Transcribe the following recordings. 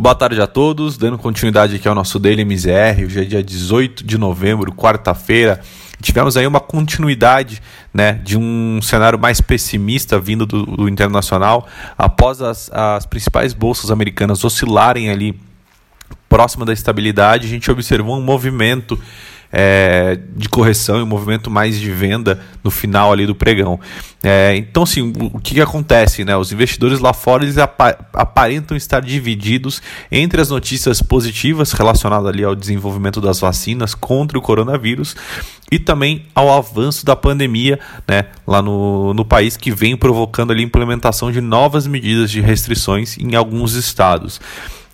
Boa tarde a todos, dando continuidade aqui ao nosso Daily MZR, hoje é dia 18 de novembro, quarta-feira. Tivemos aí uma continuidade né, de um cenário mais pessimista vindo do, do internacional, após as, as principais bolsas americanas oscilarem ali próxima da estabilidade, a gente observou um movimento é, de correção e um movimento mais de venda no final ali do pregão. É, então, assim, o, que, que, acontece? Né? Os investidores lá fora eles aparentam estar divididos entre as notícias positivas relacionadas ali ao desenvolvimento das vacinas contra o coronavírus e também ao avanço da pandemia né, lá no, no país que vem provocando ali a implementação de novas medidas de restrições em alguns estados.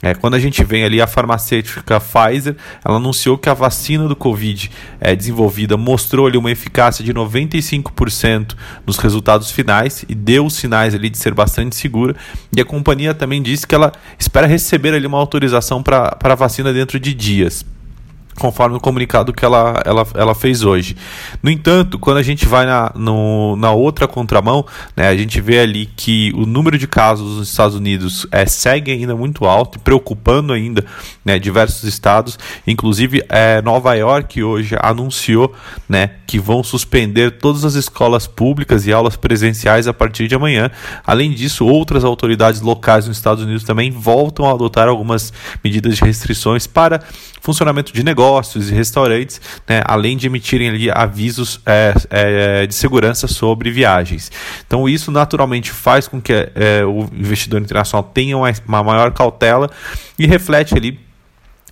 É, quando a gente vem ali, a farmacêutica Pfizer, ela anunciou que a vacina do Covid é, desenvolvida mostrou ali uma eficácia de 95% nos resultados finais e deu sinais ali de ser bastante segura. E a companhia também disse que ela espera receber ali uma autorização para a vacina dentro de dias conforme o comunicado que ela, ela, ela fez hoje. No entanto, quando a gente vai na, no, na outra contramão, né, a gente vê ali que o número de casos nos Estados Unidos é, segue ainda muito alto, preocupando ainda né, diversos estados, inclusive é, Nova York hoje anunciou né, que vão suspender todas as escolas públicas e aulas presenciais a partir de amanhã. Além disso, outras autoridades locais nos Estados Unidos também voltam a adotar algumas medidas de restrições para funcionamento de negócios e restaurantes, né, além de emitirem ali avisos é, é, de segurança sobre viagens. Então isso naturalmente faz com que é, o investidor internacional tenha uma, uma maior cautela e reflete ali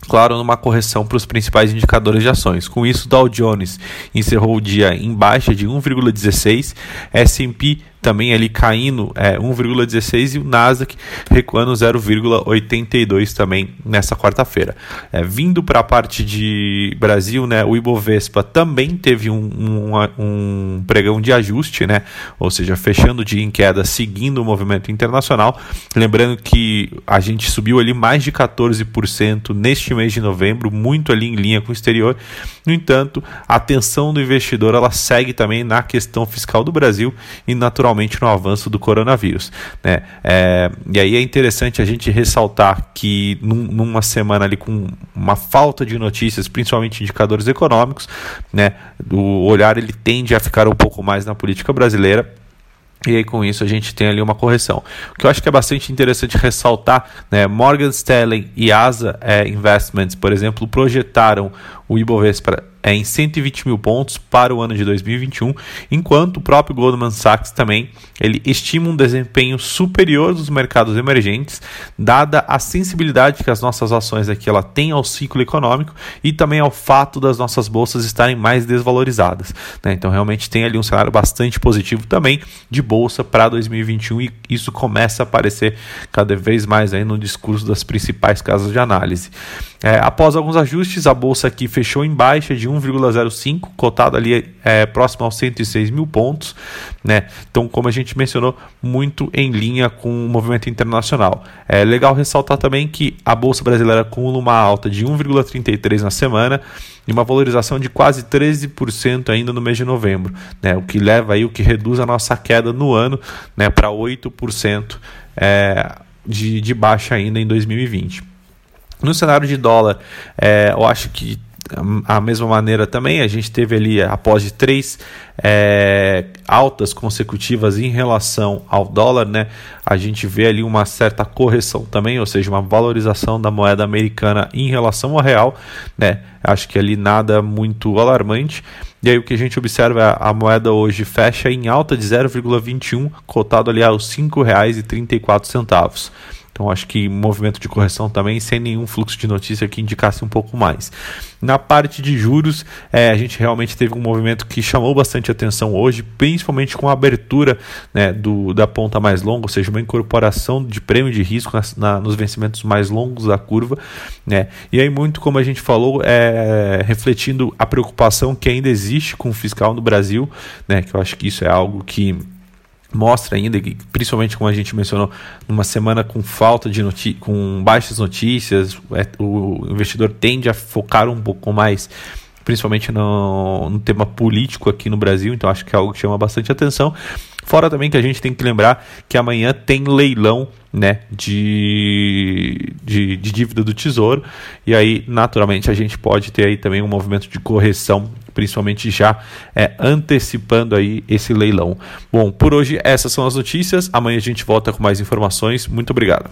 claro, numa correção para os principais indicadores de ações. Com isso, Dow Jones encerrou o dia em baixa de 1,16, S&P também ali caindo é, 1,16 e o Nasdaq recuando 0,82 também nessa quarta-feira. É, vindo para a parte de Brasil, né, o Ibovespa também teve um, um, um, pregão de ajuste, né, ou seja, fechando o dia em queda, seguindo o movimento internacional. Lembrando que a gente subiu ali mais de 14% neste mês de novembro, muito ali em linha com o exterior. No entanto, a atenção do investidor ela segue também na questão fiscal do Brasil e naturalmente principalmente no avanço do coronavírus. Né? É, e aí é interessante a gente ressaltar que num, numa semana ali com uma falta de notícias, principalmente indicadores econômicos, né, o olhar ele tende a ficar um pouco mais na política brasileira e aí, com isso, a gente tem ali uma correção. O que eu acho que é bastante interessante ressaltar, né? Morgan Stanley e Asa é, Investments, por exemplo, projetaram o Ibovespa em 120 mil pontos para o ano de 2021, enquanto o próprio Goldman Sachs também ele estima um desempenho superior dos mercados emergentes, dada a sensibilidade que as nossas ações aqui ela tem ao ciclo econômico e também ao fato das nossas bolsas estarem mais desvalorizadas. Né? Então realmente tem ali um cenário bastante positivo também de bolsa para 2021 e isso começa a aparecer cada vez mais aí no discurso das principais casas de análise. É, após alguns ajustes, a bolsa aqui fechou em baixa de 1,05, cotado ali é, próximo aos 106 mil pontos. Né? Então, como a gente mencionou, muito em linha com o movimento internacional. É legal ressaltar também que a bolsa brasileira acumula uma alta de 1,33 na semana e uma valorização de quase 13% ainda no mês de novembro, né? o que leva aí, o que reduz a nossa queda no ano né, para 8% é, de, de baixa ainda em 2020. No cenário de dólar, é, eu acho que a mesma maneira também, a gente teve ali, após de três é, altas consecutivas em relação ao dólar, né, a gente vê ali uma certa correção também, ou seja, uma valorização da moeda americana em relação ao real, né, acho que ali nada muito alarmante. E aí o que a gente observa é a moeda hoje fecha em alta de 0,21, cotado ali aos R$ 5,34. Então acho que movimento de correção também, sem nenhum fluxo de notícia que indicasse um pouco mais. Na parte de juros, é, a gente realmente teve um movimento que chamou bastante atenção hoje, principalmente com a abertura né, do, da ponta mais longa, ou seja, uma incorporação de prêmio de risco na, nos vencimentos mais longos da curva. Né? E aí, muito como a gente falou, é, refletindo a preocupação que ainda existe com o fiscal no Brasil, né, que eu acho que isso é algo que mostra ainda que, principalmente como a gente mencionou, numa semana com falta de notícias, com baixas notícias, é, o investidor tende a focar um pouco mais, principalmente no, no tema político aqui no Brasil, então acho que é algo que chama bastante atenção. Fora também que a gente tem que lembrar que amanhã tem leilão né, de de, de dívida do Tesouro, e aí, naturalmente, a gente pode ter aí também um movimento de correção principalmente já é, antecipando aí esse leilão. Bom, por hoje essas são as notícias. Amanhã a gente volta com mais informações. Muito obrigado.